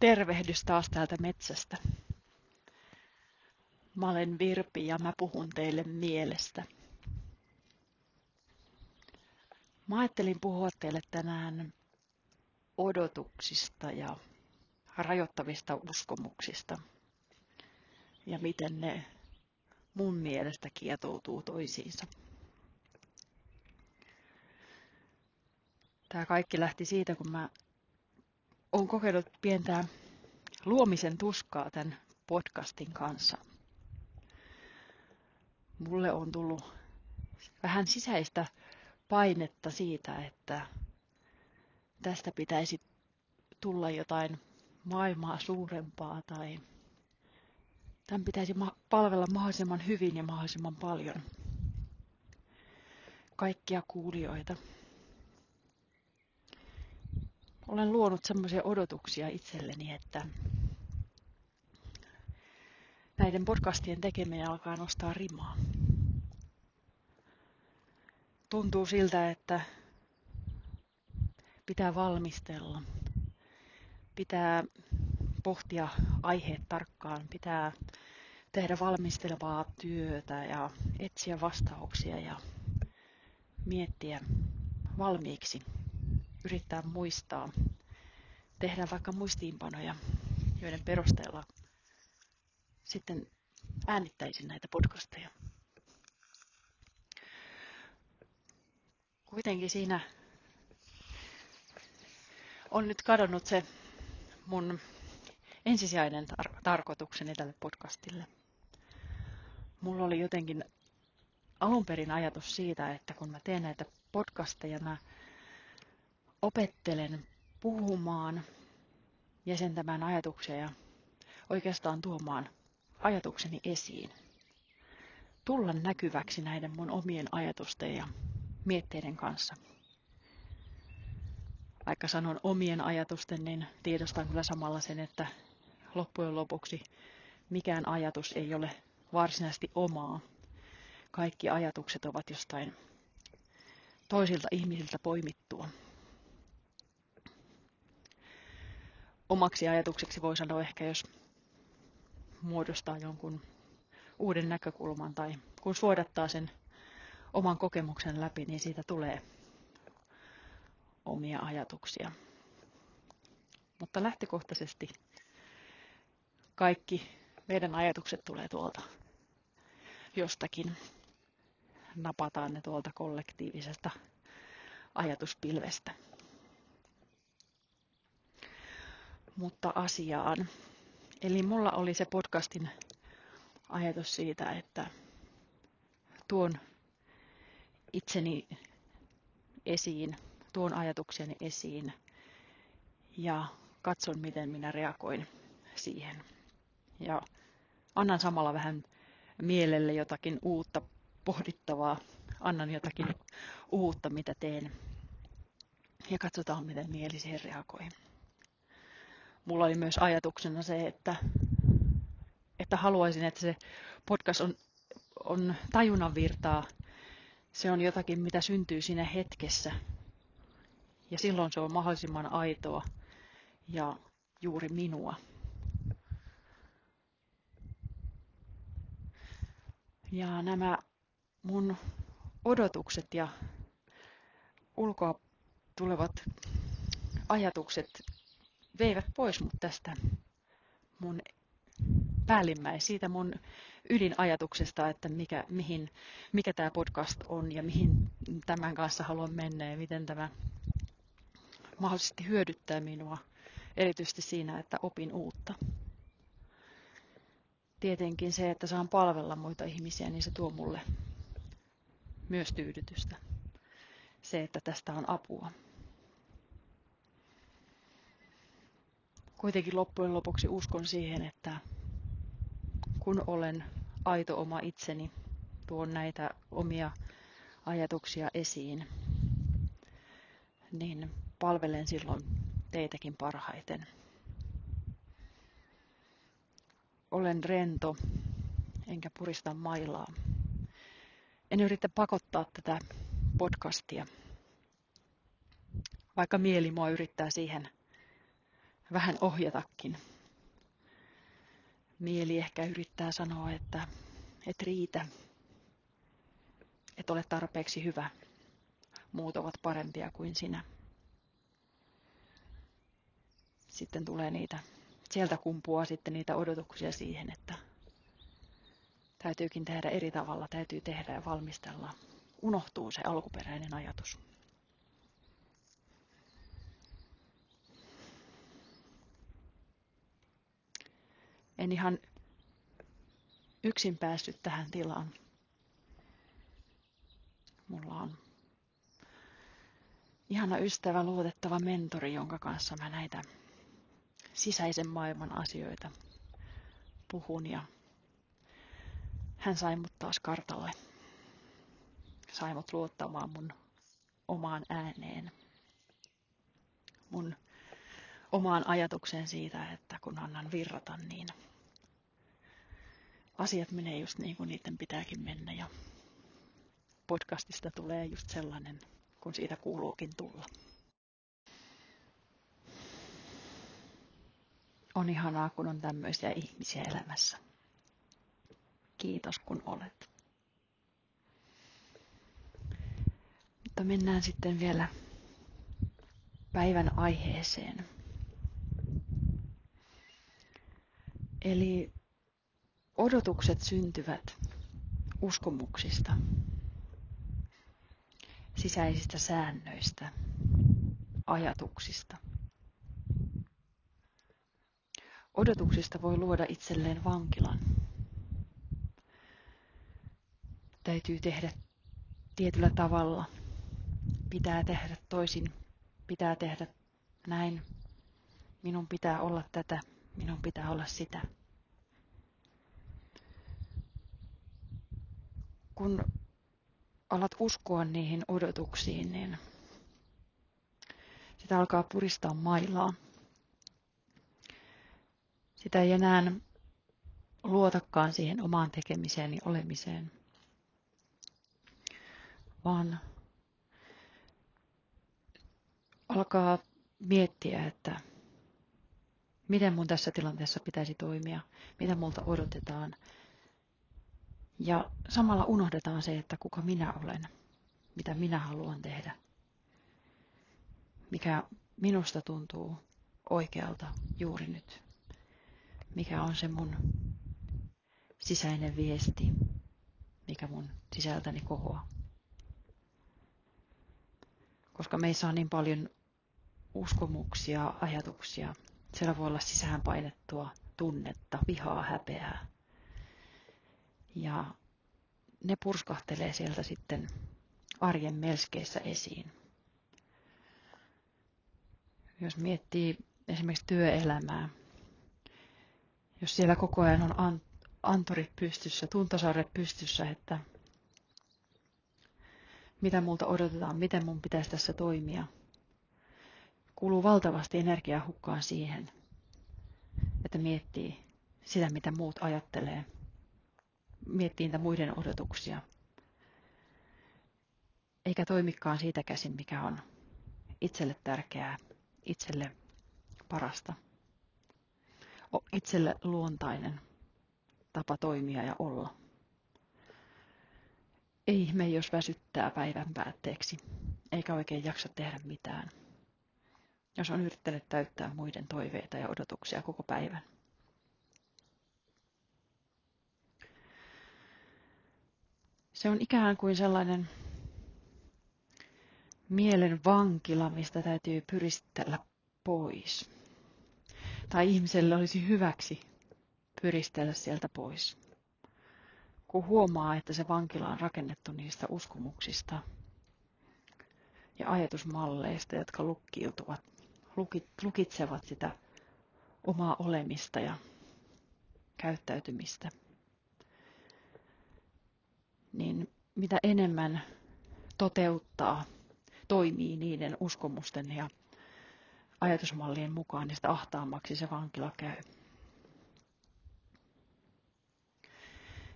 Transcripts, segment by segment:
Tervehdys taas täältä metsästä. Mä olen Virpi ja mä puhun teille mielestä. Mä ajattelin puhua teille tänään odotuksista ja rajoittavista uskomuksista ja miten ne mun mielestä kietoutuu toisiinsa. Tämä kaikki lähti siitä, kun mä oon kokeillut pientä luomisen tuskaa tämän podcastin kanssa. Mulle on tullut vähän sisäistä painetta siitä, että tästä pitäisi tulla jotain maailmaa suurempaa tai tämän pitäisi palvella mahdollisimman hyvin ja mahdollisimman paljon kaikkia kuulijoita olen luonut semmoisia odotuksia itselleni, että näiden podcastien tekeminen alkaa nostaa rimaa. Tuntuu siltä, että pitää valmistella, pitää pohtia aiheet tarkkaan, pitää tehdä valmistelevaa työtä ja etsiä vastauksia ja miettiä valmiiksi yrittää muistaa, tehdä vaikka muistiinpanoja, joiden perusteella sitten äänittäisin näitä podcasteja. Kuitenkin siinä on nyt kadonnut se mun ensisijainen tar- tarkoitukseni tälle podcastille. Mulla oli jotenkin alun perin ajatus siitä, että kun mä teen näitä podcasteja, mä opettelen puhumaan, jäsentämään ajatuksia ja oikeastaan tuomaan ajatukseni esiin. Tulla näkyväksi näiden mun omien ajatusten ja mietteiden kanssa. Vaikka sanon omien ajatusten, niin tiedostan kyllä samalla sen, että loppujen lopuksi mikään ajatus ei ole varsinaisesti omaa. Kaikki ajatukset ovat jostain toisilta ihmisiltä poimittua. Omaksi ajatukseksi voi sanoa ehkä, jos muodostaa jonkun uuden näkökulman tai kun suodattaa sen oman kokemuksen läpi, niin siitä tulee omia ajatuksia. Mutta lähtökohtaisesti kaikki meidän ajatukset tulee tuolta jostakin. Napataan ne tuolta kollektiivisesta ajatuspilvestä. Mutta asiaan. Eli mulla oli se podcastin ajatus siitä, että tuon itseni esiin, tuon ajatukseni esiin ja katson, miten minä reagoin siihen. Ja annan samalla vähän mielelle jotakin uutta pohdittavaa, annan jotakin uutta, mitä teen. Ja katsotaan, miten mieli siihen reagoi mulla oli myös ajatuksena se, että, että haluaisin, että se podcast on, on tajunnan virtaa. Se on jotakin, mitä syntyy siinä hetkessä. Ja silloin se on mahdollisimman aitoa ja juuri minua. Ja nämä mun odotukset ja ulkoa tulevat ajatukset veivät pois mut tästä mun päällimmäis, siitä mun ydinajatuksesta, että mikä, mihin, mikä tämä podcast on ja mihin tämän kanssa haluan mennä ja miten tämä mahdollisesti hyödyttää minua, erityisesti siinä, että opin uutta. Tietenkin se, että saan palvella muita ihmisiä, niin se tuo mulle myös tyydytystä. Se, että tästä on apua. Kuitenkin loppujen lopuksi uskon siihen, että kun olen aito oma itseni, tuon näitä omia ajatuksia esiin, niin palvelen silloin teitäkin parhaiten. Olen rento, enkä purista mailaa. En yritä pakottaa tätä podcastia, vaikka mieli mua yrittää siihen vähän ohjatakin. Mieli ehkä yrittää sanoa, että et riitä, et ole tarpeeksi hyvä, muut ovat parempia kuin sinä. Sitten tulee niitä, sieltä kumpuaa sitten niitä odotuksia siihen, että täytyykin tehdä eri tavalla, täytyy tehdä ja valmistella. Unohtuu se alkuperäinen ajatus. En ihan yksin päässyt tähän tilaan. Mulla on ihana ystävä, luotettava mentori, jonka kanssa mä näitä sisäisen maailman asioita puhun ja hän sai mut taas kartalle. Sai mut luottamaan mun omaan ääneen. Mun omaan ajatukseen siitä, että kun annan virrata, niin asiat menee just niin kuin niiden pitääkin mennä. Ja podcastista tulee just sellainen, kun siitä kuuluukin tulla. On ihanaa, kun on tämmöisiä ihmisiä elämässä. Kiitos, kun olet. Mutta mennään sitten vielä päivän aiheeseen. Eli odotukset syntyvät uskomuksista, sisäisistä säännöistä, ajatuksista. Odotuksista voi luoda itselleen vankilan. Täytyy tehdä tietyllä tavalla. Pitää tehdä toisin. Pitää tehdä näin. Minun pitää olla tätä. Minun pitää olla sitä. Kun alat uskoa niihin odotuksiin, niin sitä alkaa puristaa mailaa. Sitä ei enää luotakaan siihen omaan tekemiseen ja olemiseen, vaan alkaa miettiä, että miten mun tässä tilanteessa pitäisi toimia, mitä multa odotetaan. Ja samalla unohdetaan se, että kuka minä olen, mitä minä haluan tehdä, mikä minusta tuntuu oikealta juuri nyt, mikä on se mun sisäinen viesti, mikä mun sisältäni kohoaa. Koska meissä on niin paljon uskomuksia, ajatuksia, siellä voi olla sisäänpainettua tunnetta, vihaa, häpeää. Ja ne purskahtelee sieltä sitten arjen melskeissä esiin. Jos miettii esimerkiksi työelämää, jos siellä koko ajan on antorit pystyssä, tuntosarret pystyssä, että mitä multa odotetaan, miten mun pitäisi tässä toimia – kuluu valtavasti energiaa hukkaan siihen, että miettii sitä, mitä muut ajattelee. Miettii niitä muiden odotuksia. Eikä toimikaan siitä käsin, mikä on itselle tärkeää, itselle parasta. Itselle luontainen tapa toimia ja olla. Ei ihme, jos väsyttää päivän päätteeksi, eikä oikein jaksa tehdä mitään jos on yrittänyt täyttää muiden toiveita ja odotuksia koko päivän. Se on ikään kuin sellainen mielen vankila, mistä täytyy pyristellä pois. Tai ihmiselle olisi hyväksi pyristellä sieltä pois. Kun huomaa, että se vankila on rakennettu niistä uskomuksista ja ajatusmalleista, jotka lukkiutuvat lukitsevat sitä omaa olemista ja käyttäytymistä, niin mitä enemmän toteuttaa, toimii niiden uskomusten ja ajatusmallien mukaan, niin sitä ahtaammaksi se vankila käy.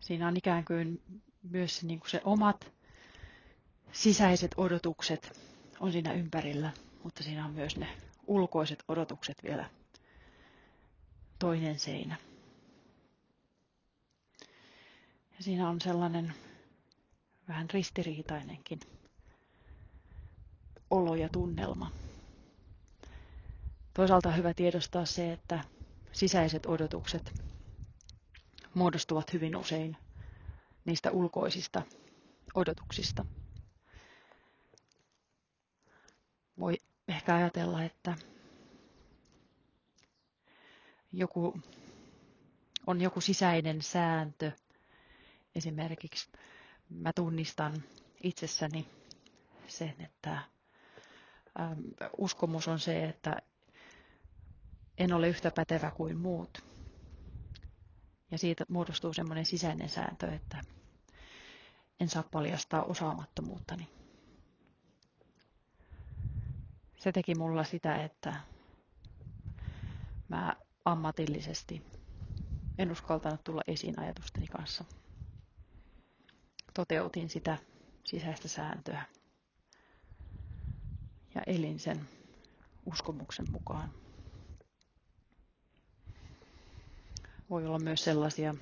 Siinä on ikään kuin myös niin kuin se omat sisäiset odotukset on siinä ympärillä, mutta siinä on myös ne ulkoiset odotukset vielä toinen seinä. Ja siinä on sellainen vähän ristiriitainenkin olo ja tunnelma. Toisaalta on hyvä tiedostaa se, että sisäiset odotukset muodostuvat hyvin usein niistä ulkoisista odotuksista. Voi ehkä ajatella, että joku, on joku sisäinen sääntö. Esimerkiksi mä tunnistan itsessäni sen, että äm, uskomus on se, että en ole yhtä pätevä kuin muut. Ja siitä muodostuu semmoinen sisäinen sääntö, että en saa paljastaa osaamattomuuttani. Se teki mulla sitä, että mä ammatillisesti en uskaltanut tulla esiin ajatusteni kanssa. Toteutin sitä sisäistä sääntöä ja elin sen uskomuksen mukaan. Voi olla myös sellaisia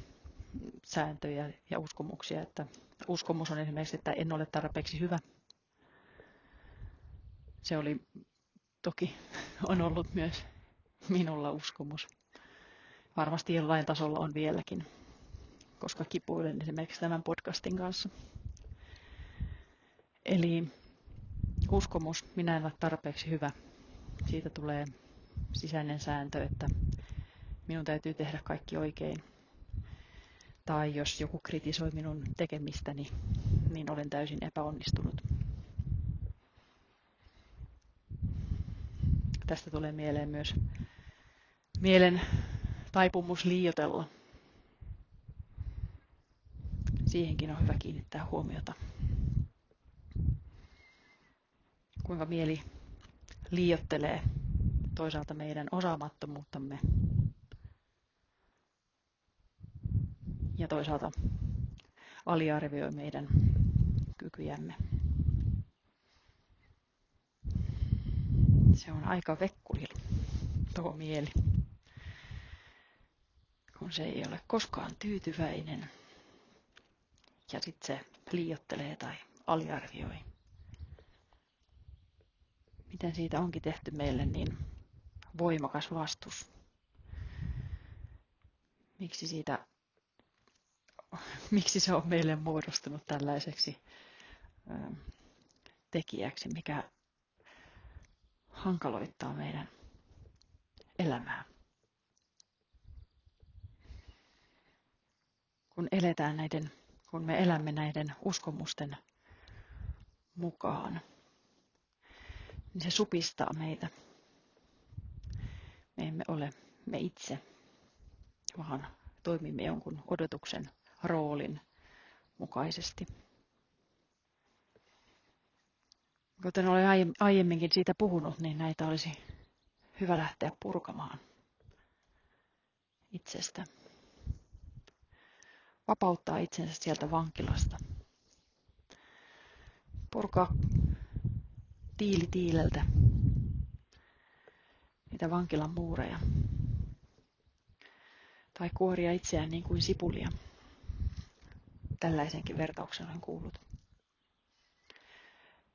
sääntöjä ja uskomuksia, että uskomus on esimerkiksi, että en ole tarpeeksi hyvä. Se oli toki on ollut myös minulla uskomus. Varmasti jollain tasolla on vieläkin, koska kipuilen esimerkiksi tämän podcastin kanssa. Eli uskomus, minä en ole tarpeeksi hyvä. Siitä tulee sisäinen sääntö, että minun täytyy tehdä kaikki oikein. Tai jos joku kritisoi minun tekemistäni, niin olen täysin epäonnistunut. Tästä tulee mieleen myös mielen taipumus liiotella. Siihenkin on hyvä kiinnittää huomiota. Kuinka mieli liiottelee toisaalta meidän osaamattomuuttamme ja toisaalta aliarvioi meidän kykyjämme. Se on aika vekkulilla tuo mieli, kun se ei ole koskaan tyytyväinen ja sitten se liiottelee tai aliarvioi. Miten siitä onkin tehty meille niin voimakas vastus? Miksi siitä miksi se on meille muodostunut tällaiseksi tekijäksi, mikä hankaloittaa meidän elämää. Kun eletään näiden, kun me elämme näiden uskomusten mukaan, niin se supistaa meitä. Me emme ole me itse, vaan toimimme jonkun odotuksen roolin mukaisesti. Kuten olen aiemminkin siitä puhunut, niin näitä olisi hyvä lähteä purkamaan itsestä. Vapauttaa itsensä sieltä vankilasta. Purkaa tiili tiileltä niitä vankilan muureja. Tai kuoria itseään niin kuin sipulia. Tällaisenkin vertauksen olen kuullut.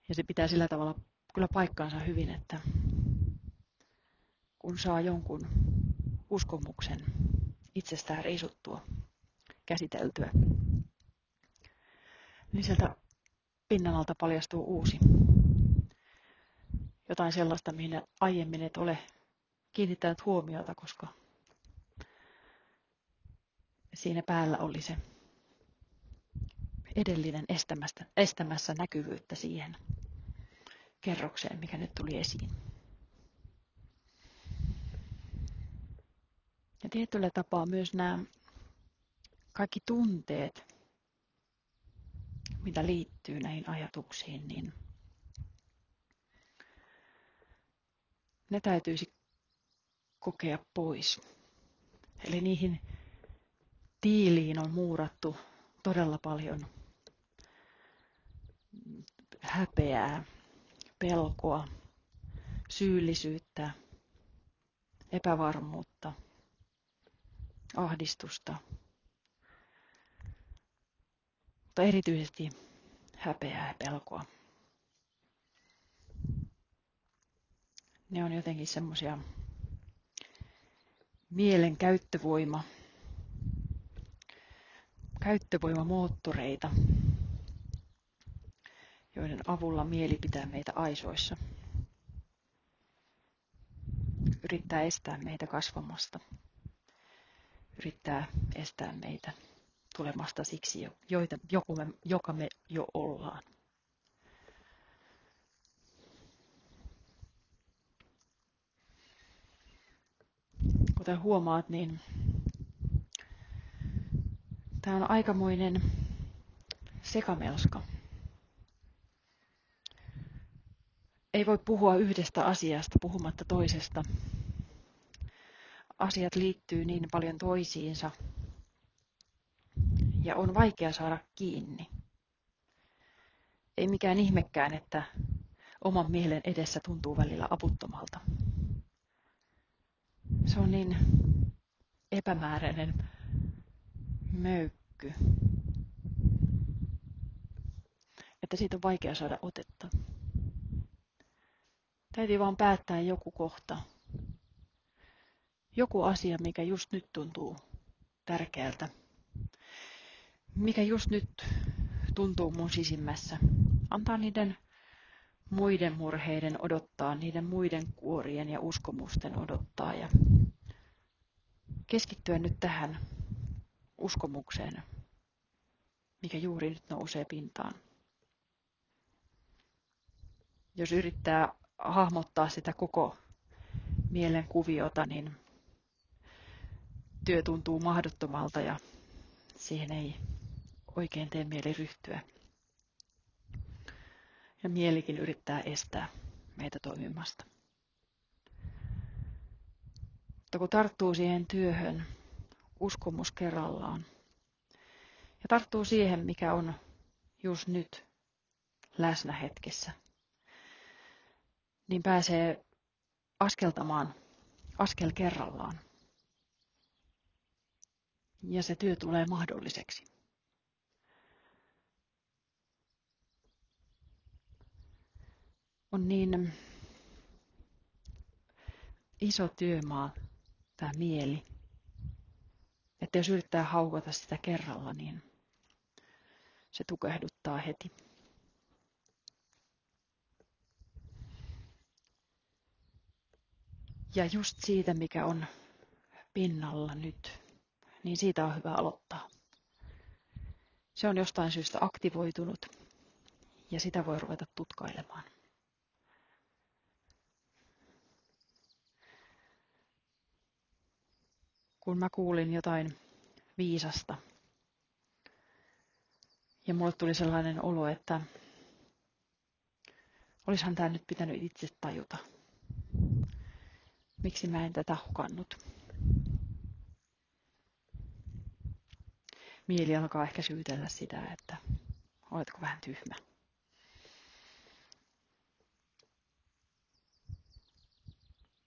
Ja se pitää sillä tavalla kyllä paikkaansa hyvin, että kun saa jonkun uskomuksen itsestään riisuttua, käsiteltyä, niin sieltä pinnan alta paljastuu uusi. Jotain sellaista, mihin aiemmin et ole kiinnittänyt huomiota, koska siinä päällä oli se edellinen estämässä, estämässä näkyvyyttä siihen kerrokseen, mikä nyt tuli esiin. Ja tietyllä tapaa myös nämä kaikki tunteet, mitä liittyy näihin ajatuksiin, niin ne täytyisi kokea pois. Eli niihin tiiliin on muurattu todella paljon häpeää, pelkoa, syyllisyyttä, epävarmuutta, ahdistusta, mutta erityisesti häpeää ja pelkoa. Ne on jotenkin semmoisia mielen käyttövoima, käyttövoimamoottoreita, joiden avulla mieli pitää meitä aisoissa. Yrittää estää meitä kasvamasta. Yrittää estää meitä tulemasta siksi, joita, joku me, joka me jo ollaan. Kuten huomaat, niin tämä on aikamoinen sekamelska. Ei voi puhua yhdestä asiasta puhumatta toisesta. Asiat liittyy niin paljon toisiinsa ja on vaikea saada kiinni. Ei mikään ihmekään, että oman mielen edessä tuntuu välillä aputtomalta. Se on niin epämääräinen möykky, että siitä on vaikea saada otetta. Täytyy vaan päättää joku kohta. Joku asia, mikä just nyt tuntuu tärkeältä. Mikä just nyt tuntuu mun sisimmässä. Antaa niiden muiden murheiden odottaa, niiden muiden kuorien ja uskomusten odottaa ja keskittyä nyt tähän uskomukseen, mikä juuri nyt nousee pintaan. Jos yrittää hahmottaa sitä koko mielen kuviota, niin työ tuntuu mahdottomalta ja siihen ei oikein tee mieli ryhtyä. Ja mielikin yrittää estää meitä toimimasta. Mutta kun tarttuu siihen työhön uskomus kerrallaan ja tarttuu siihen, mikä on just nyt läsnä hetkessä, niin pääsee askeltamaan askel kerrallaan. Ja se työ tulee mahdolliseksi. On niin iso työmaa tämä mieli, että jos yrittää haukata sitä kerralla, niin se tukehduttaa heti. Ja just siitä, mikä on pinnalla nyt, niin siitä on hyvä aloittaa. Se on jostain syystä aktivoitunut ja sitä voi ruveta tutkailemaan. Kun mä kuulin jotain viisasta ja mulle tuli sellainen olo, että olisihan tämä nyt pitänyt itse tajuta Miksi mä en tätä hukannut? Mieli alkaa ehkä syytellä sitä, että oletko vähän tyhmä.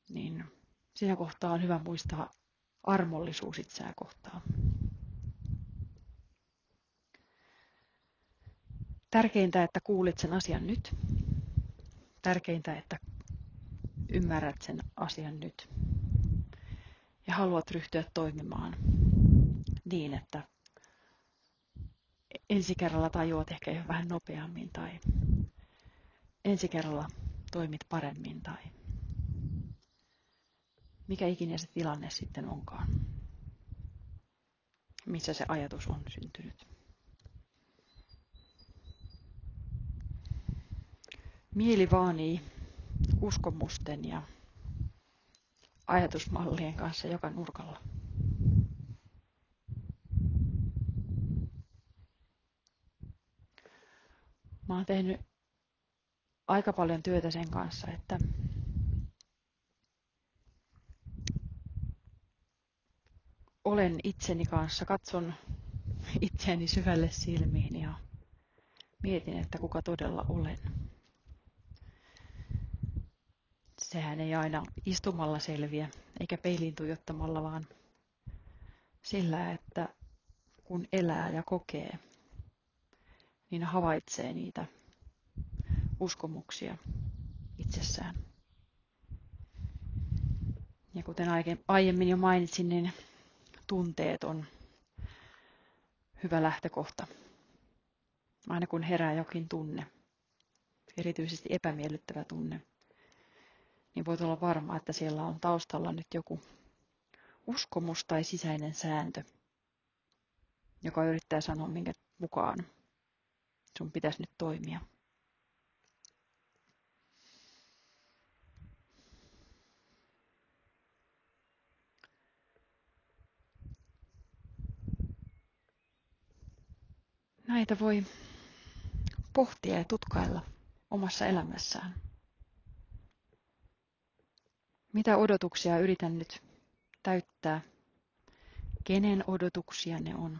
Niin siinä kohtaa on hyvä muistaa armollisuus itseä kohtaan. Tärkeintä, että kuulit sen asian nyt. Tärkeintä, että ymmärrät sen asian nyt ja haluat ryhtyä toimimaan niin, että ensi kerralla tajuat ehkä vähän nopeammin tai ensi kerralla toimit paremmin tai mikä ikinä se tilanne sitten onkaan, missä se ajatus on syntynyt. Mieli vaanii uskomusten ja ajatusmallien kanssa joka nurkalla. Mä oon tehnyt aika paljon työtä sen kanssa, että olen itseni kanssa, katson itseäni syvälle silmiin ja mietin, että kuka todella olen. Sehän ei aina istumalla selviä, eikä peiliin tuijottamalla, vaan sillä, että kun elää ja kokee, niin havaitsee niitä uskomuksia itsessään. Ja kuten aiemmin jo mainitsin, niin tunteet on hyvä lähtökohta. Aina kun herää jokin tunne, erityisesti epämiellyttävä tunne, niin voit olla varma, että siellä on taustalla nyt joku uskomus tai sisäinen sääntö, joka yrittää sanoa, minkä mukaan sun pitäisi nyt toimia. Näitä voi pohtia ja tutkailla omassa elämässään. Mitä odotuksia yritän nyt täyttää? Kenen odotuksia ne on?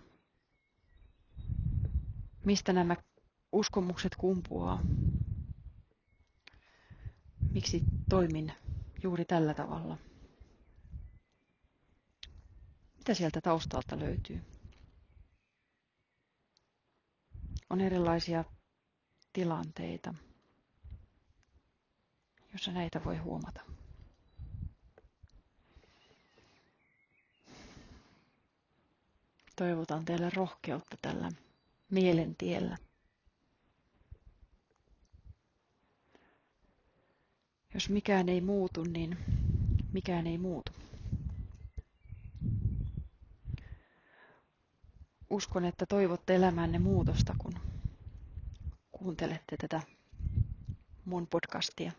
Mistä nämä uskomukset kumpuaa? Miksi toimin juuri tällä tavalla? Mitä sieltä taustalta löytyy? On erilaisia tilanteita, jossa näitä voi huomata. Toivotan teille rohkeutta tällä mielentiellä. Jos mikään ei muutu, niin mikään ei muutu. Uskon, että toivotte elämänne muutosta, kun kuuntelette tätä mun podcastia.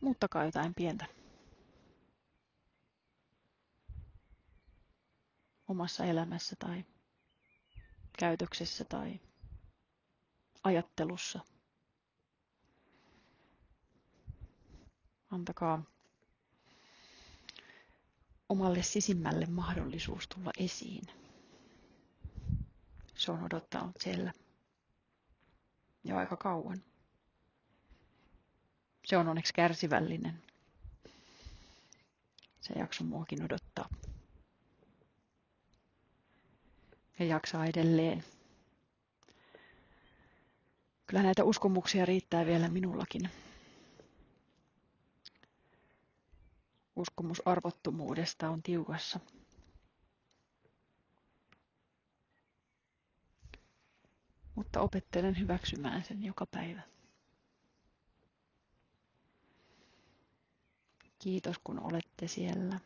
Muuttakaa jotain pientä. Omassa elämässä tai käytöksessä tai ajattelussa. Antakaa omalle sisimmälle mahdollisuus tulla esiin. Se on odottanut siellä jo aika kauan. Se on onneksi kärsivällinen. Se jakso muakin odottaa. Ja jaksaa edelleen. Kyllä näitä uskomuksia riittää vielä minullakin. Uskomus arvottomuudesta on tiukassa. Mutta opettelen hyväksymään sen joka päivä. Kiitos kun olette siellä.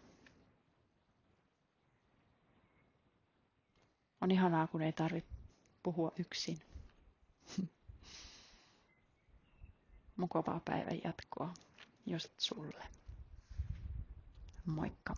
On ihanaa, kun ei tarvitse puhua yksin. Mukavaa päivän jatkoa just sulle. Moikka!